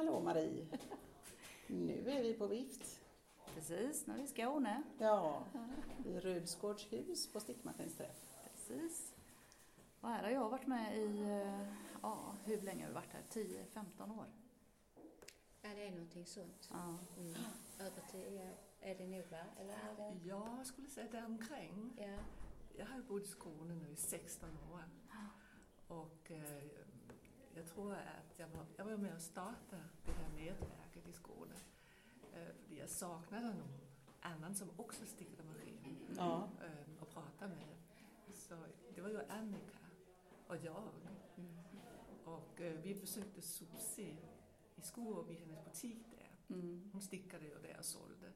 Hallå Marie! Nu är vi på vift. Precis, nu är vi i Skåne. Ja, i Rudsgårds hus på stickmaskinsträff. Precis. Och här har jag varit med i, eh, ja, hur länge har vi varit här? 10-15 år? Ja, det är någonting sånt. Ja. Mm. Över tio är det nog, va? Eller är det? Jag skulle säga däromkring. Ja. Jag har bott i Skåne nu i 16 år. Och eh, jag tror att jag var, jag var med och startade det här nätverket i Skåne. Eh, jag saknade någon annan som också stickade maskin Ja, eh, och pratade med. Så det var ju Annika och jag. Och eh, vi besökte Susie i Skurup i hennes butik där. Mm. Hon stickade ju där och sålde.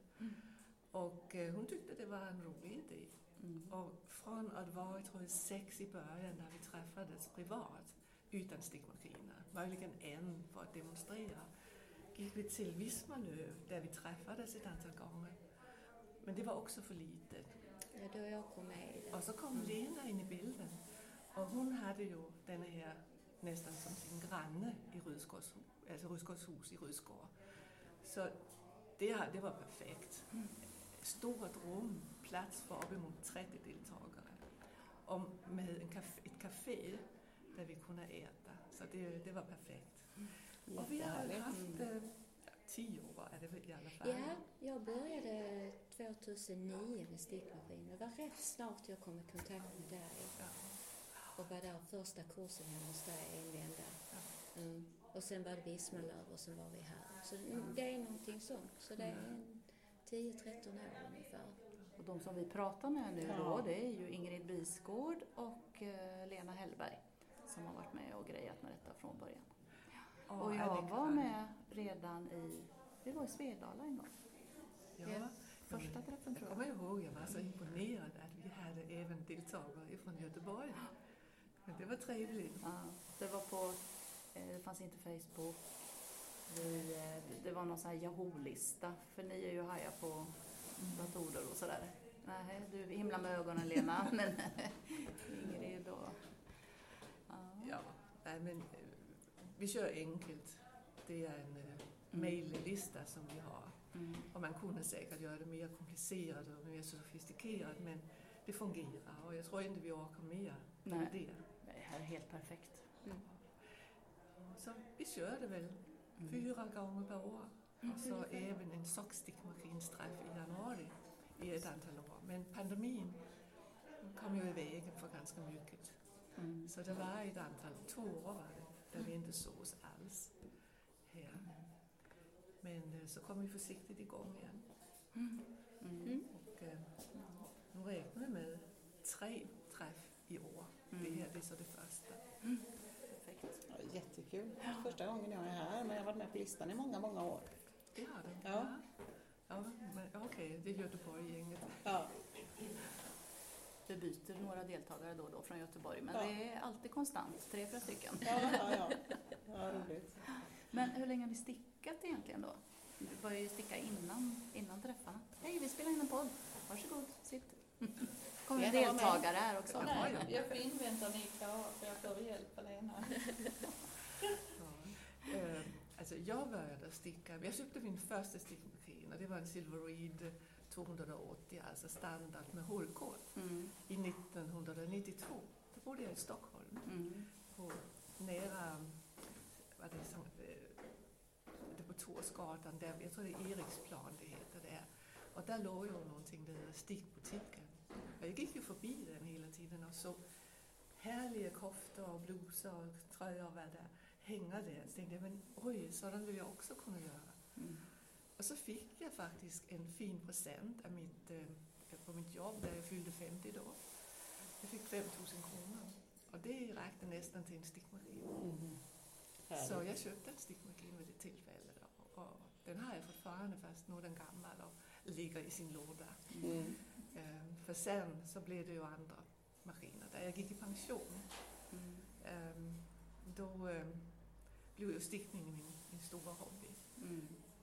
Och eh, hon tyckte det var en rolig idé. Mm. Och från att vara, jag tror sex i början när vi träffades privat utan stickmaskiner, möjligen en för att demonstrera, gick vi till Vismalöv där vi träffades ett antal gånger. Men det var också för litet. ja, då jag kom med. Och så kom Lena in i bilden. Och hon hade ju den här nästan som sin granne i Rydsgårds, alltså Rydsgårds hus i Rydsgård. Så det, det var perfekt. Stort rum, plats för uppemot 30 deltagare. Och med en kafé, ett café där vi kunde äta. Så det, det var perfekt. Och vi har haft eh, ja, tio år är det väl i alla fall. Ja, jag började 2009 med stickmaskin. Det var rätt snart jag kom i kontakt med dig Ja. och var där första kursen hemma hos dig en vända. Mm. Och sen var det Vismalöv och sen var vi här. Så mm, det är någonting sånt. Så det är en 10-13 år ungefär. Och de som vi pratar med nu Ja. då, det är ju Ingrid Bisgård och eh, Lena Hellberg som har varit med och grejat med detta från början. Och jag var med redan i, vi var i Svedala en gång. Ja, Ja, Första träffen Jag tror kommer jag. ihåg, jag var så imponerad att vi hade även deltagare från Göteborg. Men det var trevligt. Ja, det var på, eh, det fanns inte Facebook. Vi, eh, det var någon sån här Yahoo-lista, för ni är ju hajar på datorer och sådär. Nej, du himla med ögonen Lena, men. Ja. Nej, men eh, vi kör enkelt. Det är en eh, mejllista som vi har. Mm. Och man kunde säkert göra det mer komplicerat och mer sofistikerat men det fungerar och jag tror inte vi orkar mer Nej. med det. Det här är helt perfekt. Så vi kör det väl fyra gånger per år. Och så även en sockstickmaskinsträff i januari i ett antal år. Men pandemin kom ju i vägen för ganska mycket. Mm. Så det var ett antal, två år var det, där vi inte sågs alls här. Men eh, så kom vi försiktigt igång igen. Mm. Och eh, nu räknar vi med tre träff i år. Det här det är så det första. Perfekt. Ja, jättekul. Första gången jag är här, men jag har varit med på listan i många, många år. Det har du? Ja. Ja, ja, okej, det är Göteborg-gänget. Ja, Vi byter några deltagare då och då från Göteborg, men Ja. det är alltid konstant, tre, fyra stycken. ja, ja. ja. ja roligt. Men hur länge har ni stickat egentligen då? Du började ju sticka innan, innan träffarna. Hej, vi spelar in en podd. Varsågod, sitt. kommer deltagare här också. Ja. jag får invänta ni är klara, för jag får hjälp Lena. Ja. Eh, alltså jag började sticka, jag köpte min första stickmaskin och det var en Silver Reed 280, alltså standard med hålkod, Mm, i 1992. Då bodde jag i Stockholm, mm, på nära, vad det är, som, eh, det på Torsgatan, där, jag tror det är Eriksplan det heter där. Och där låg ju någonting, det heter stickbutiken. Och jag gick ju förbi den hela tiden och såg härliga koftor och blusar och tröjor och vad det hänga där. Så tänkte jag, men oj, sådant vill jag också kunna göra. mm. Och så fick jag faktiskt en fin present av mitt, eh, på mitt jobb där jag fyllde 50 då. Jag fick 5 000 kronor. Och det räckte nästan till en stickmaskin. Härligt. Så jag köpte en stickmaskin vid det tillfället. Och, och den har jag fortfarande fast nu är den gammal och ligger i sin låda. Mm. Ehm, för sen så blev det ju andra maskiner. Där jag gick i pension, Mm. ehm, då ehm, blev ju stickningen min, min stora hobby.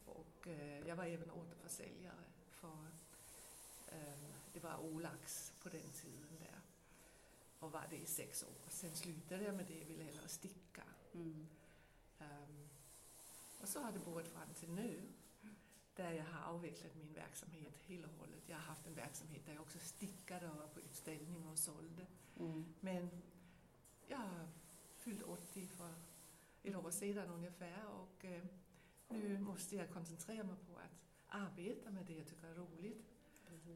Och eh, jag var även återförsäljare för ehm, det var Olax på den tiden där. Och var det i sex år. Sen slutade jag med det, ville hellre sticka. Mm. Ehm, Och så har det varit fram till nu, där jag har avvecklat min verksamhet helt och hållet. Jag har haft en verksamhet där jag också stickade och var på utställningar och sålde. Mm. Men jag har fyllt 80 för ett år sedan ungefär och eh, nu måste jag koncentrera mig på att arbeta med det jag tycker är roligt.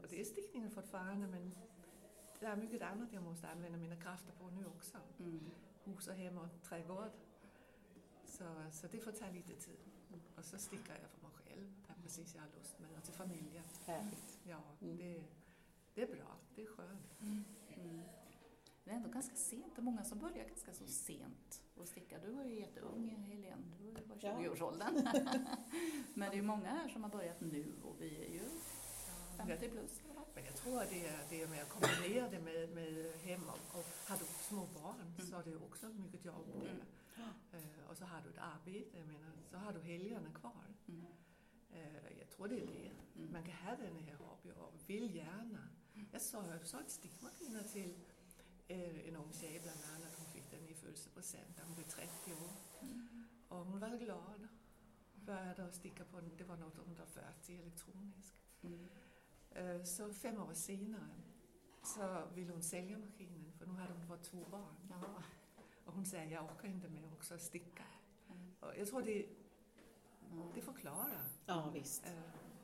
Och det är stickningen fortfarande men det är mycket annat jag måste använda mina krafter på nu också. Mm. Hus och hem och trädgård. Så, så det får ta lite tid. Och så stickar jag för mig själv, det är precis jag har lust med, och till familjen. Härligt. Ja, Mm. det, det är bra, det är skönt. Mm. Det är ändå ganska sent. Det är många som börjar ganska så sent att sticka. Du var ju jätteung, Helene. Du var ju bara Ja. 20-årsåldern. Men det är ju många här som har börjat nu och vi är ju Ja, 50 plus. Men jag tror att det är, det är med att kombinera det med, med hem och, och har du små barn Mm. så är det ju också mycket jobb. Mm. Eh, och så har du ett arbete, jag menar, så har du helgerna kvar. Mm. Eh, jag tror det är det. Mm. Man kan ha den här hobby och vill gärna. Jag sa, jag sa ett stickmaskiner till en ung tjej bland annat, hon fick den i födelsedagspresent, hon blev 30 år. Mm. Och hon var glad. Började att sticka på den, det var något 140 elektroniskt. Mm. Eh, Så fem år senare så ville hon sälja maskinen för nu hade hon fått två barn. Ja. Och hon säger jag orkar inte med också att sticka. Mm. Och jag tror det, det förklarar Ja, visst. eh,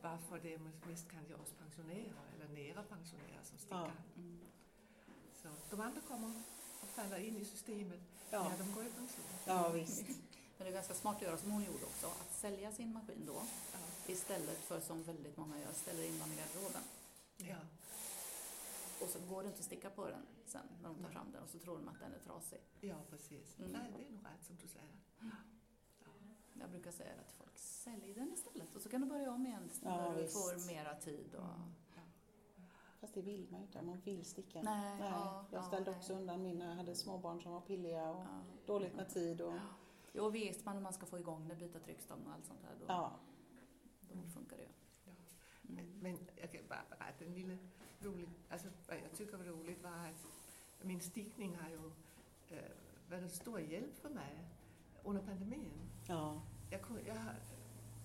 varför det mest kan göras pensionärer eller nära pensionärer som stickar. Mm. Så de andra kommer och faller in i systemet Ja, när de går i pension. ja visst. Men det är ganska smart att göra som hon gjorde också, att sälja sin maskin då Ja. istället för som väldigt många gör, ställer in den i garderoben. Ja. Och så går det inte att sticka på den sen när de tar fram den och så tror de att den är trasig. ja, precis. Mm. Nej, det är nog rätt som du säger. Ja. Jag brukar säga det till folk, sälj den istället och så kan du börja om igen Ja, när du visst. får mera tid. Och... Fast det vill man ju inte man vill sticka. Nej, ja, jag ja, ställde nej. också undan mina, jag hade småbarn som var pilliga och Ja. dåligt med tid. Och, Jo, vet man hur man ska få igång det, byta tryckstång och allt sånt där, då, ja, då funkar det ju. Ja. Mm. Men, jag kan bara berätta en lille rolig, alltså vad jag tycker var roligt var att min stickning har ju eh, varit en stor hjälp för mig under pandemin. ja, Jag, jag har,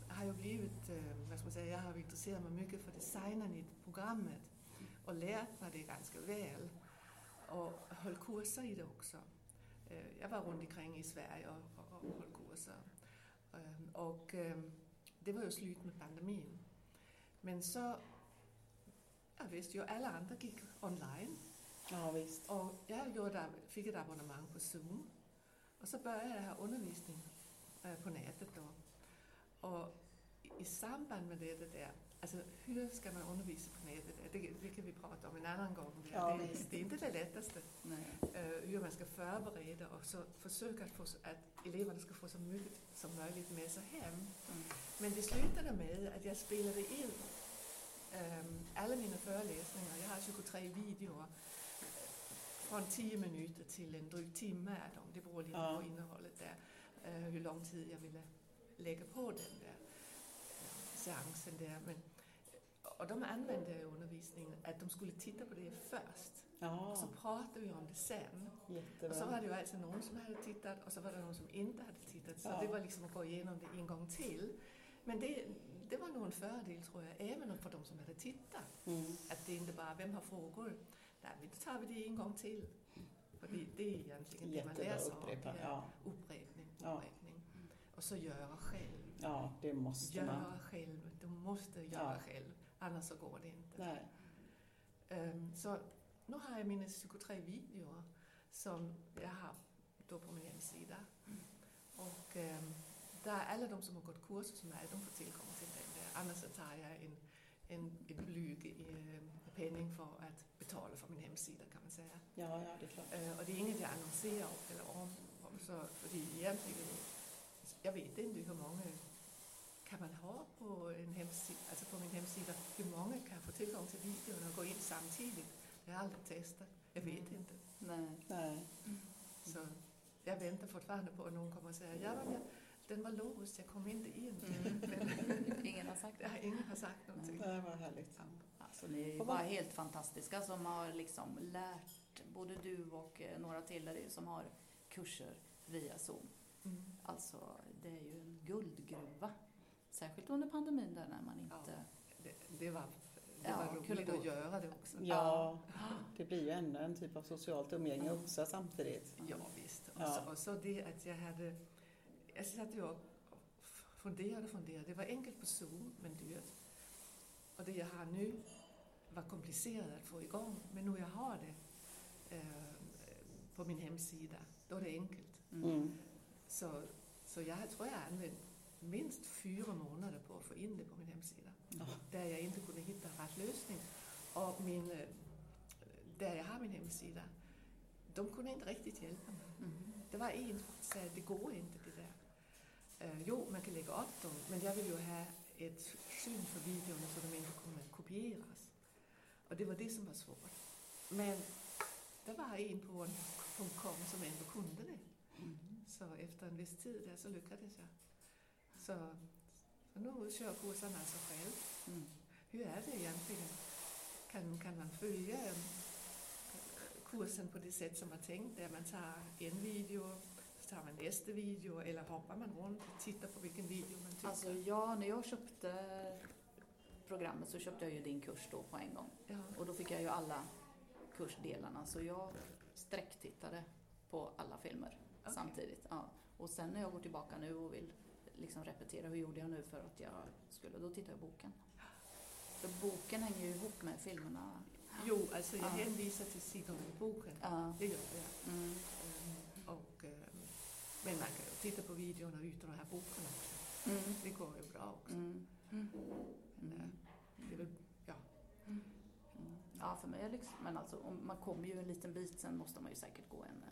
har ju blivit, eh, vad ska man säga, jag har intresserat mig mycket för designen i programmet och lärt mig det ganska väl och höll kurser i det också. Eh, Jag var runt omkring i Sverige och, och, och höll kurser. Eh, Och eh, det var ju slut med pandemin. Men så, ja visst, ju alla andra gick online ja visst. och jag gjorde, fick ett abonnemang på Zoom. Och så började jag ha undervisning eh, på nätet då. Och i- i samband med det där, alltså hur ska man undervisa på nätet? Det, det kan vi prata om en annan gång. Det, Ja, det, det är inte det lättaste, Nej. eh, hur man ska förbereda och så försöka att, få, att eleverna ska få så mycket som möjligt med sig hem. Mm. Men det slutade med att jag spelade in ehm, alla mina föreläsningar. Jag har 23 videor eh, från 10 minuter till en dryg timme är de. Det beror lite Ja. på innehållet där. eh, hur lång tid jag ville lägga på den där seansen där. Men, och de använde i undervisningen att de skulle titta på det först. Ja, Och så pratade vi om det sen. Och så var jättebra. det ju alltså någon som hade tittat och så var det någon som inte hade tittat. Så Ja. det var liksom att gå igenom det en gång till. Men det, det var nog en fördel tror jag, även för de som hade tittat. Mm. Att det inte bara, vem har frågor? Nej, men då tar vi det en gång till. För det, det är egentligen det man Jättebra sig av. upprepa. Ja, Upprepning, Ja. Och så göra själv. Ja, det måste man. Göra själv. Du måste göra Ja. själv. Annars så går det inte. Nej. Ehm, så nu har jag mina 23 videor som jag har då på min hemsida. Och ehm, där alla de som har gått kurser som mig, de får tillgång till den där. Annars så tar jag en, en, en blyg eh, penning för att betala för min hemsida kan man säga. Ja, ja, det är klart. Eh, och det är inget jag annonserar eller om. så, det är egentligen, jag vet inte hur många kan man ha på, en hemsida, alltså på min hemsida. Hur många kan få tillgång till videon och gå in samtidigt? Det har jag aldrig testat. Jag vet inte. Nej. Nej. Så jag väntar fortfarande på att någon kommer och säger ja, men jag, den var låst, jag kom inte in. Men Ingen har sagt det ingen har sagt någonting. Det var härligt. Alltså, ni är ju bara vad- helt fantastiska som har liksom lärt, både du och eh, några till ju som har kurser via Zoom. Mm. Alltså, det det är ju en guldgruva. Särskilt under pandemin där när man inte... Det, det var, det Ja, var roligt att göra det också. Ja, det blir ju ännu en typ av socialt umgänge också samtidigt. Ja, visst. Och, Ja. Så, och så det att jag hade... Jag satt ju och funderade och funderade. Det var enkelt på Zoom, men dyrt. Och det jag har nu var komplicerat att få igång. Men nu jag har det eh, på min hemsida, då är det enkelt. Mm. Så, så jag tror jag har använt minst fyra månader på att få in det på min hemsida. Ja. Där jag inte kunde hitta rätt lösning. Och min, eh, där jag har min hemsida, de kunde inte riktigt hjälpa mig. Mm. Det var en som sa det går inte det där. Eh, jo, man kan lägga upp dem, men jag vill ju ha ett syn för videorna så de inte kommer att kopieras. Och det var det som var svårt. Men det var en på en .com som ändå kunde det. Mm. Så efter en viss tid där så lyckades jag. Så, så nu kör kurserna sig själv. Mm. Hur är det egentligen? Kan, kan man följa eh, kursen på det sätt som var tänkt? Där man tar en video, så tar man nästa video eller hoppar man runt och tittar på vilken video man tycker? Alltså ja, när jag köpte programmet så köpte jag ju din kurs då på en gång. ja. Och då fick jag ju alla kursdelarna så jag sträcktittade på alla filmer Okej. samtidigt. Ja. Och sen när jag går tillbaka nu och vill liksom repetera hur gjorde jag nu för att jag skulle, då tittar jag i boken. För boken hänger ju ihop med filmerna. Jo, alltså jag Ja. hänvisar till sidorna i boken. Ja. Det gör jag. Mm. Eh, Och, eh, men man kan ju titta på videorna utan att ha boken också. Mm. Det går ju bra också. Mm. Mm. Men, eh, det är väl, ja. Mm. Ja, för mig är liksom, men alltså om man kommer ju en liten bit, sen måste man ju säkert gå en eh,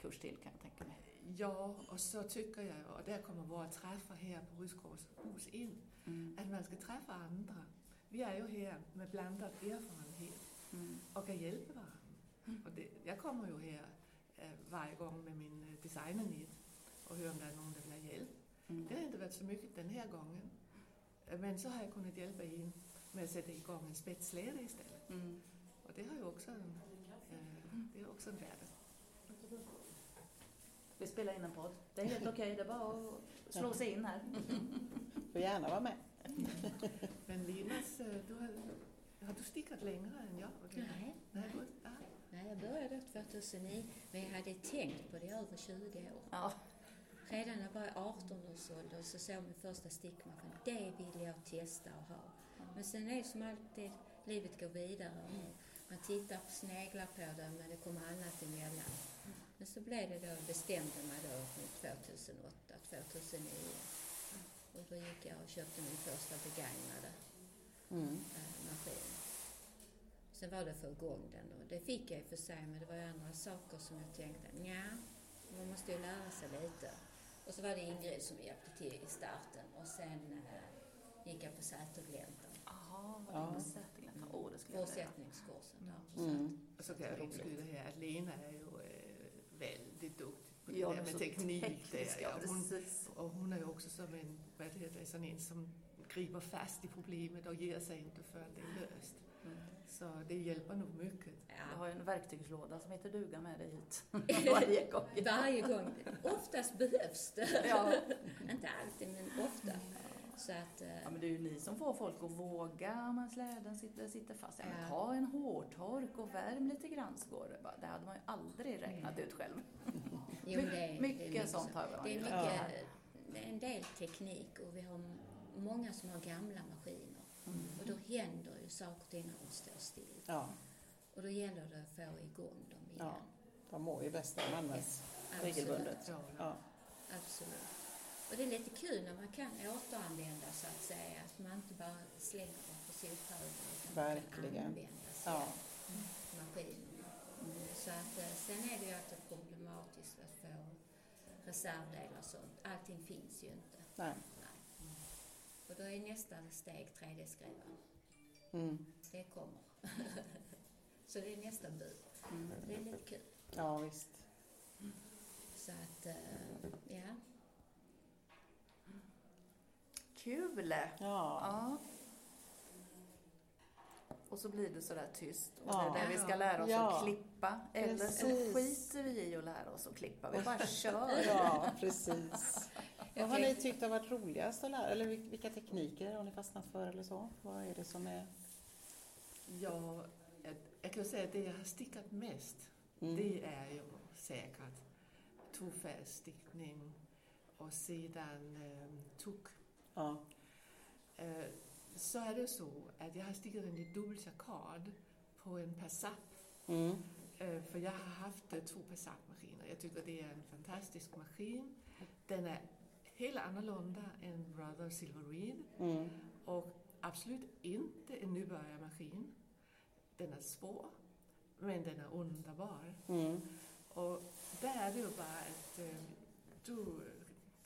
kurs till kan jag tänka mig. Ja, och så tycker jag, och där kommer våra träffar här på Rydsgårds hus in, Mm. att man ska träffa andra. Vi är ju här med blandad erfarenhet Mm. och kan hjälpa varandra. Och det, jag kommer ju här eh, varje gång med min eh, designernet och hör om det är någon som vill ha hjälp. Mm. Det har inte varit så mycket den här gången. Eh, Men så har jag kunnat hjälpa in med att sätta igång en spetsläder istället. Mm. Och det har ju också en, det är också en värde. Vi spelar in en podd. Det är helt okej, det är bara att slå sig in här. Får gärna vara med. Men Linas, eh, du har, har du stickat längre än jag? Nej, Nej, du, nej, jag började 2009, men jag hade tänkt på det i över 20 år. Ja. Redan när jag var i 18 års ålder så såg jag min första stickmaskin. Det ville jag testa och ha. Men sen är det som alltid, livet går vidare och man tittar på sneglar på det men det kommer annat emellan. Men så blev det då, bestämde mig då 2008, 2009. Och då gick jag och köpte min första begagnade Mm. eh, maskin. Sen var det för igång den och det fick jag i och för sig men det var ju andra saker som jag tänkte, nja, man måste ju lära sig lite. Och så var det Ingrid som hjälpte till i starten och sen eh, gick jag på Sätergläntan, Jaha, Ja. det var Sätergläntan. Åh, det skulle jag fortsättningskursen där. Mm. Och så kan jag inskjuta här att Lena är ju eh, väldigt duktig på det Ja, där men med teknik. där, ja. Hon, och hon är ju också som en, vad heter det, sån en som griper fast i problemet och ger sig inte förrän det är löst. Mm. Så det hjälper nog mycket. Jag Ja, har ju en verktygslåda som heter duga med dig hit. Varje gång. varje gång. Oftast behövs det. Ja. Inte alltid, men ofta. Så att, eh, ja, men det är ju ni som får folk att våga om en släden sitter, sitter fast. Ja, men Ja. ta en hårtork och värm lite grann så går det. Bara, Det hade man ju aldrig räknat ut själv. jo, My- det är, mycket det är sånt har vi Det är Ja. mycket, det är en del teknik och vi har många som har gamla maskiner. Mm. Och då händer ju saker och ting när de står still. Ja, Och då gäller det att få igång dem igen. Ja. de mår ju bäst när de används regelbundet. Ja, Ja. Absolut. Och det är lite kul när man kan återanvända så att säga. Att man inte bara slänger dem på sophögen utan man kan Verkligen. använda sig Ja. av maskinerna. Så att, eh, sen är det ju alltid problematiskt att få reservdelar och sånt. Allting finns ju inte. Nej. Nej. Och då är nästa steg 3D-skrivaren. Mm. Det kommer. så det är nästa bud. Mm. Det är lite kul. Ja, visst. Så att, eh, ja. Kul! Ja. Ja. Och så blir det sådär tyst. Och Ja. det är där vi ska lära oss Ja. att klippa. Eller så Precis. skiter vi i att lära oss att klippa. Vi bara kör. ja, precis. Vad har ni tyckt har varit roligast att lära? Eller vil- vilka tekniker har ni fastnat för eller så? Vad är det som är... Ja, jag, kan säga att det jag har stickat mest, Mm. det är ju säkert tvåfärgstickning och sedan eh, tuck. Ja. Eh, så är det så att jag har stickat en i dubbel jacquard på en Passat. Mm. Eh, för jag har haft eh, två Passat-maskiner. Jag tycker det är en fantastisk maskin. Den är helt annorlunda än Brother Silver Reed. Mm. Och absolut inte en nybörjarmaskin. Den är svår, men den är underbar. Mm. Och där är det ju bara att du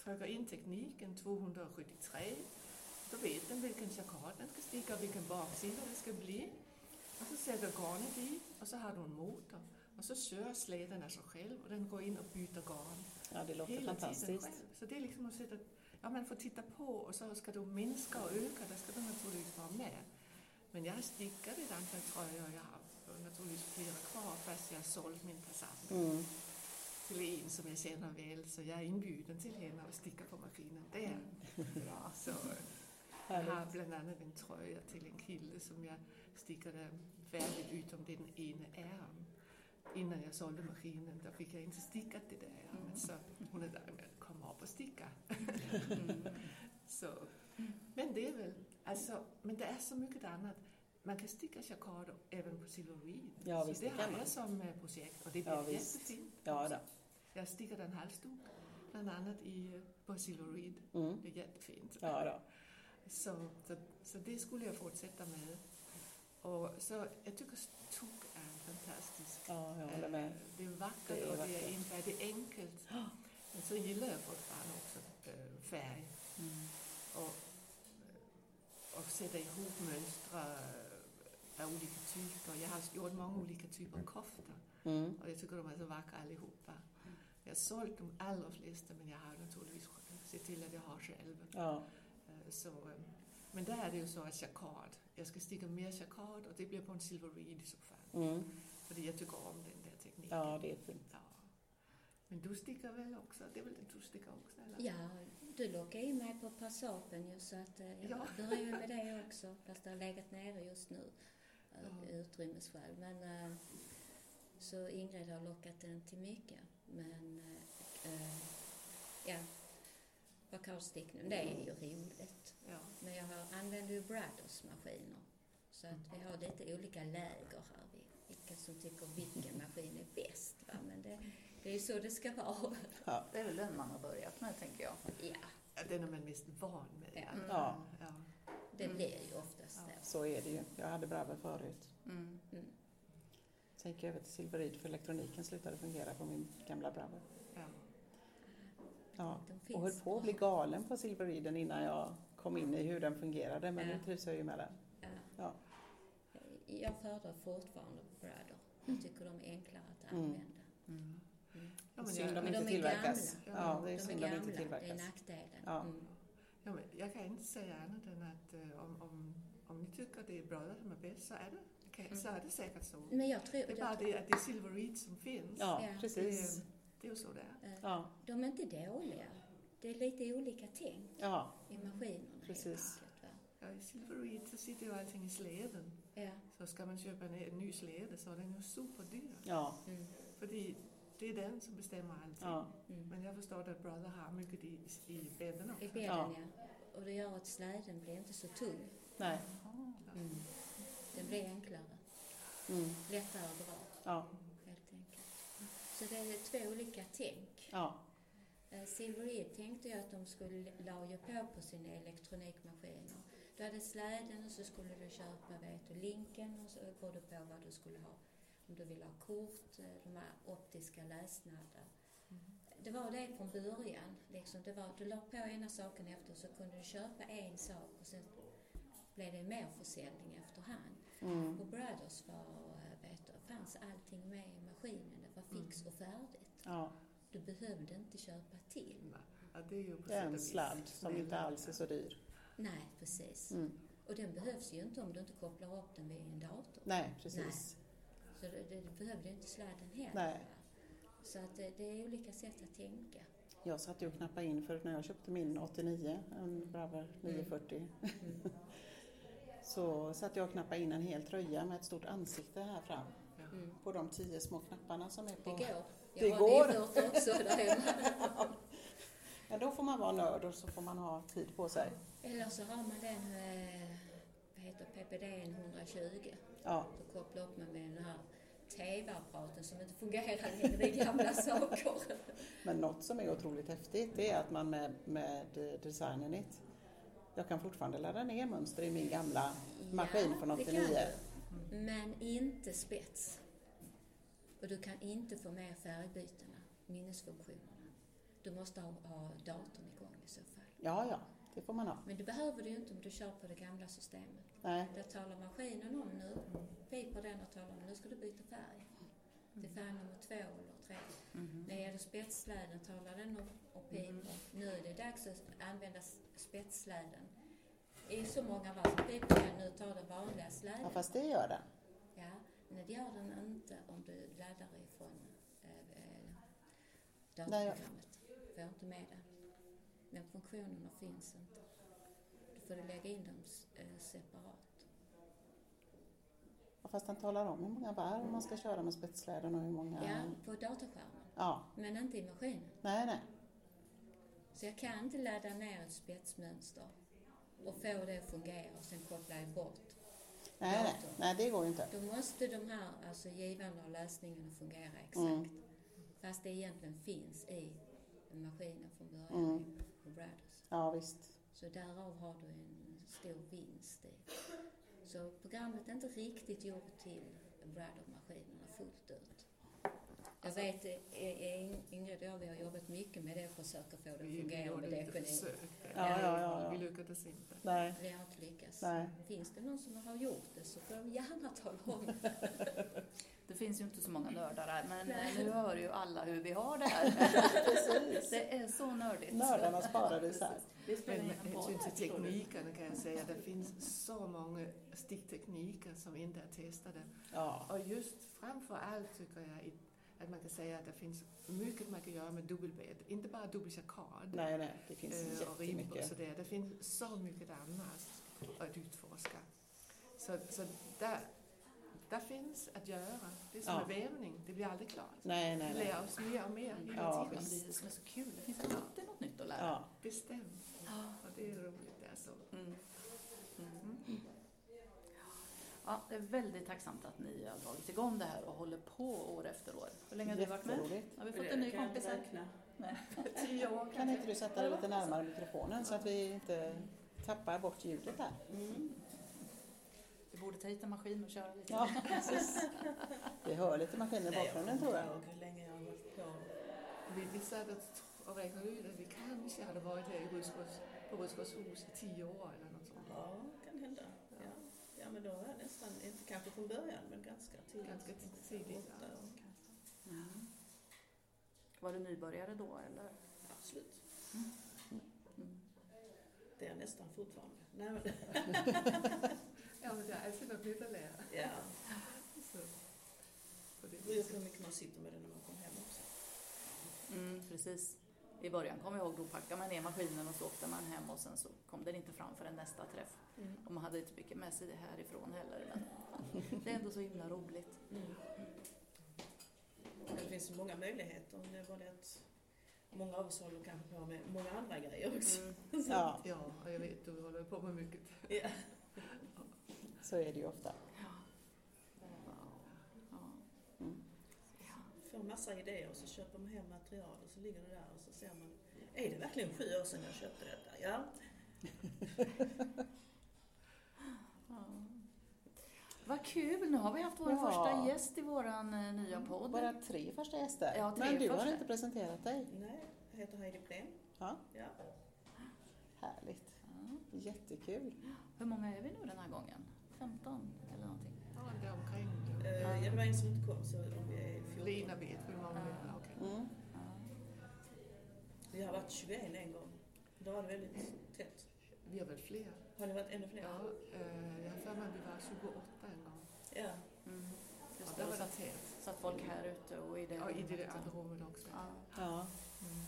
trycker in tekniken 273. Då vet den vilken jacquard den ska sticka och vilken baksida det ska bli. Och så sätter garnet i och så har du en motor. Och så kör släden sig själv och den går in och byter garn. ja, det låter Hela tiden fantastiskt. själv. Så det är liksom att sätta, ja man får titta på och så ska du minska och öka, där ska du naturligtvis vara med. Men jag har stickat ett antal tröjor, jag har naturligtvis flera kvar fast jag har sålt min Passat Mm. Till en som jag känner väl så jag är inbjuden till henne att sticka på maskinen där. Bra. Så jag har bland annat en tröja till en kille som jag stickade färdigt utom den ena ärmen. Innan jag sålde maskinen, då fick jag inte stickat det där ärmet så hon är där med komma upp och sticka. så, men det är väl, alltså, men det är så mycket annat. Man kan sticka jacquard även på Silver Reed. Ja, så visst, det det kan har man. jag som eh, projekt och det blir Ja, jättefint. Ja, då. Jag stickade en halsduk bland annat i, på Silver Reed. Mm. Det är jättefint. Ja, då. Så, så, så det skulle jag fortsätta med. Och så jag tycker Tuk är fantastiskt. Ja, jag håller med. Eh, Det är vackert Det är och det är, inte, det är enkelt. Men så gillar jag fortfarande också eh, färg Mm. och, och sätta ihop mönster av olika typer. Jag har gjort många olika typer av koftor Mm. och jag tycker de är så vackra allihopa. Jag har sålt de allra flesta men jag har naturligtvis sett till att jag har själv. Ja. Eh, Så, eh, men där är det ju så att jacquard, jag ska sticka mer jacquard och det blir på en silver reed i så fall. Mm. För jag tycker om den där tekniken. ja, det är fint. Ja. Men du stickar väl också? Det är väl det du stickar också? Eller? Ja, du lockade in mig på passapen ju så att eh, jag Ja. börjar med det också. Fast det har legat nere just nu. Ja. Ja. Utrymmesskäl. Men eh, så Ingrid har lockat den till mycket. Men eh, eh, ja, bakardstickning, det är ju roligt. Ja. Men jag har, använder ju Bradders maskiner. Så att vi har lite olika läger här. Vi, vilka som tycker vilken maskin är bäst. Va? Men det, det är ju så det ska vara. Det är väl den man har börjat med, tänker jag. Ja, Ja, Den är man mest van med. Ja. Ja. Ja. Det blir ju oftast Ja. det. Så är det ju. Jag hade Brabbe förut. Mm. Mm. Sen gick jag över till Silverid för elektroniken slutade fungera på min gamla Brabbe. Ja. Ja. De Och höll på att bli galen på Silveriden innan jag kom in i hur den fungerade. Men Ja. nu trivs jag ju med den. Ja. Ja. Jag föredrar fortfarande Bradder. Jag tycker de är enklare att Mm. använda. Mm. Mm. Ja, men synd om inte de är tillverkas. gamla. Ja, det är de synd är om gamla, inte det är tillverkas. nackdelen. Ja. Mm. Ja, men jag kan inte säga annat än att eh, om, om, om ni tycker det är Brother som är bäst så är det, okej, så är det säkert så. Men jag tror, Det är bara jag, det att det är Silver Reed som finns. Ja, Ja. precis. Det, det är ju så det är. Ja, de är inte dåliga. Det är lite olika tänk ja, i maskinerna. Precis. Ja, I Silver Reed så sitter ju allting i släden. Ja. Så ska man köpa en, en ny släde så är den ju superdyr. ja, Mm. För det är den som bestämmer allting. ja. Mm. Men jag förstår att Brother har mycket i, i bädden också. I bädden, Ja. ja. Och det gör att släden blir inte så tung. Nej. Mm. Den blir enklare. Mm. Lättare att dra, Ja, helt enkelt. Så det är två olika tänk. ja, Eh, Silverid tänkte jag att de skulle la ju på på sina elektronikmaskiner. Du hade släden och så skulle du köpa vet du, linken och så går du på vad du skulle ha. Om du vill ha kort, eh, de här optiska läsnaddar. Det var det från början. Liksom. Det var, du la på ena saken efter så kunde du köpa en sak och sen blev det mer försäljning efterhand. mm. På Brothers var, eh, vet du, fanns allting med i maskinen. Det var fix och färdigt. ja. Du behövde inte köpa till. Nej, Ja, det är ju på Det är en sladd som inte alls är så dyr. Nej, precis. Mm. Och den behövs ju inte om du inte kopplar upp den vid en dator. Nej, precis. Så det, det behövde ju inte sladden heller. Nej. Så att det, det är olika sätt att tänka. Jag satt ju och knappade in för när jag köpte min 89, en Brother 940. Mm. Så satt jag och knappade in en hel tröja med ett stort ansikte här fram Mm. på de tio små knapparna som är Det på... går. Det Jag går. har nivårt också där hemma. Ja, då får man vara nörd och så får man ha tid på sig. Eller så har man den, eh, heter PPD 120. Ja, Då kopplar upp man med den här TV-apparaten som inte fungerar längre. Det är gamla saker. men något som är otroligt häftigt det är att man med, med designen it, jag kan fortfarande ladda ner mönster i min gamla maskin från det kan 89. du. Men inte spets. Och du kan inte få med färgbytena, minnesfunktionerna. Du måste ha, ha datorn igång i så fall. Ja, ja, det får man ha. Men det behöver du ju inte om du kör på det gamla systemet. Nej, Där talar maskinen om nu, piper den och talar om nu ska du byta färg. Till färg nummer två eller tre. Mhm. När det gäller spetsläden talar den om och piper. Nu är det dags att använda spetsläden. I så många varv så piper den, nu tar den vanliga ja, släden. fast det gör den. Ja, men det gör den inte om du laddar ifrån eh, eh, datorprogrammet. Får inte med den. Men funktionerna finns inte. Då får du lägga in dem eh, separat. Fast den talar om hur många varv man ska köra med spetsläden och hur många... Ja, på datorskärmen. Ja, Men inte i maskinen. nej, nej. Så jag kan inte ladda ner ett spetsmönster och få det att fungera och sen koppla jag bort. Nej, nej, Datorn. nej, det går ju inte. Då måste de här, alltså givande och läsningen fungera exakt. Mm. Fast det egentligen finns i maskinen från början Mm. På Bradders. Ja, visst. Så därav har du en stor vinst i. Så programmet är inte riktigt gjort till Bradder-maskinerna fullt ut. Jag Alltså- vet, eh, eh, Ingrid och jag, vi har jobbat mycket med det och försökt få det att fungera gjorde med försök. Ja, ja, ja, ja. Vi lyckades inte. Nej, Vi har inte lyckats. nej. Finns det någon som har gjort det så får de gärna tala om Det finns ju inte så många nördar här, men Nej. nu hör ju alla hur vi har det här. Det är så nördigt. Nördarnas paradis här. Men med hänsyn till teknikerna kan jag säga det finns så många sticktekniker som inte är testade. Ja, Och just framför allt tycker jag att man kan säga att det finns mycket man kan göra med dubbelbädd. Inte bara dubbelchakad nej, nej. Det finns eh, och ribb och jättemycket. sådär. Det finns så mycket annat att utforska. Så, så där, där finns att göra. Det är som Ja. med vävning, det blir aldrig klart. Nej, nej, Vi nej. lär oss mer och mer hela Ja, tiden. Det är det som är så kul. Det finns alltid något nytt att lära. Ja, Bestämt. Och det är roligt. Alltså. Mm. Ja, det är väldigt tacksamt att ni har dragit igång det här och håller på år efter år. Hur länge har du varit med? Har vi fått en ny kompis här? Tio år Kan inte du sätta dig lite närmare mikrofonen så att vi inte tappar bort ljudet här? Vi borde ta hit en maskin och köra lite. Ja, precis. Vi hör lite maskiner i bakgrunden tror jag. hur länge jag har hållit på. Vi, vi satt och- räknade ut att vi kanske hade varit här i Rydsgårds, på Rydsgårdshus i tio år eller något sånt. Ja. Men då är jag nästan, inte kanske från början, men ganska tidigt. Ganska tidigt. Åtta Ja. Mm. Var du nybörjare då eller? Absolut. Mm. Det är jag nästan fortfarande. Nej, men, Ja, men det är alltid något nytt att lära. ja. Så, det beror på hur mycket man sitter med det när man kommer hem också. Mm, precis. I början kommer jag ihåg, då packade man ner maskinen och så åkte man hem och sen så kom den inte fram förrän nästa träff. Mm. Och man hade inte mycket med sig härifrån heller. Men det är ändå så himla roligt. Mm. Det finns så många möjligheter. Det är bara det att många av oss håller kanske på med många andra grejer också. Mm. Ja, Ja, och jag vet du håller på med mycket. Ja. så är det ju ofta. Ja. Ja. Mm. Får massa idéer och så köper man hem material och så ligger det där och så ser man, är det verkligen sju år sedan jag köpte detta? Ja. Ja. Vad kul! Nu har vi haft vår Ja. första gäst i vår nya podd. Bara tre första gäster. Ja, tre Men du har första. inte presenterat dig. Nej, jag heter Heidi Plen. Ja, Ja. härligt. Ja. Jättekul. Hur många är vi nu den här gången? 21 en gång. Då var det väldigt tätt. Vi har väl fler? Har ni varit ännu fler? Ja, eh, jag har för mig att vi var 28 en gång. Ja. Mm. Ja, Just där det, tätt. så att folk här ute och i det Ja, i det andra rummet också. Ja. Ja, Mm.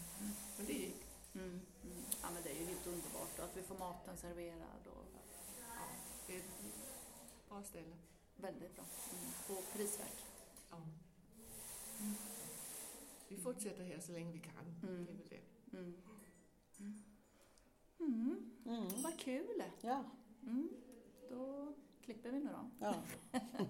Men det gick. Mm, mm. Ja, men det är ju helt underbart och att vi får maten serverad och Ja, det är ett bra ställe. väldigt bra. Mm. Och prisvärt. Ja. Vi fortsätter här så länge vi kan. Mm. Det är väl det. Mm. Mm. Mm. Vad kul! Ja, Mm. Då klipper vi nu då. ja.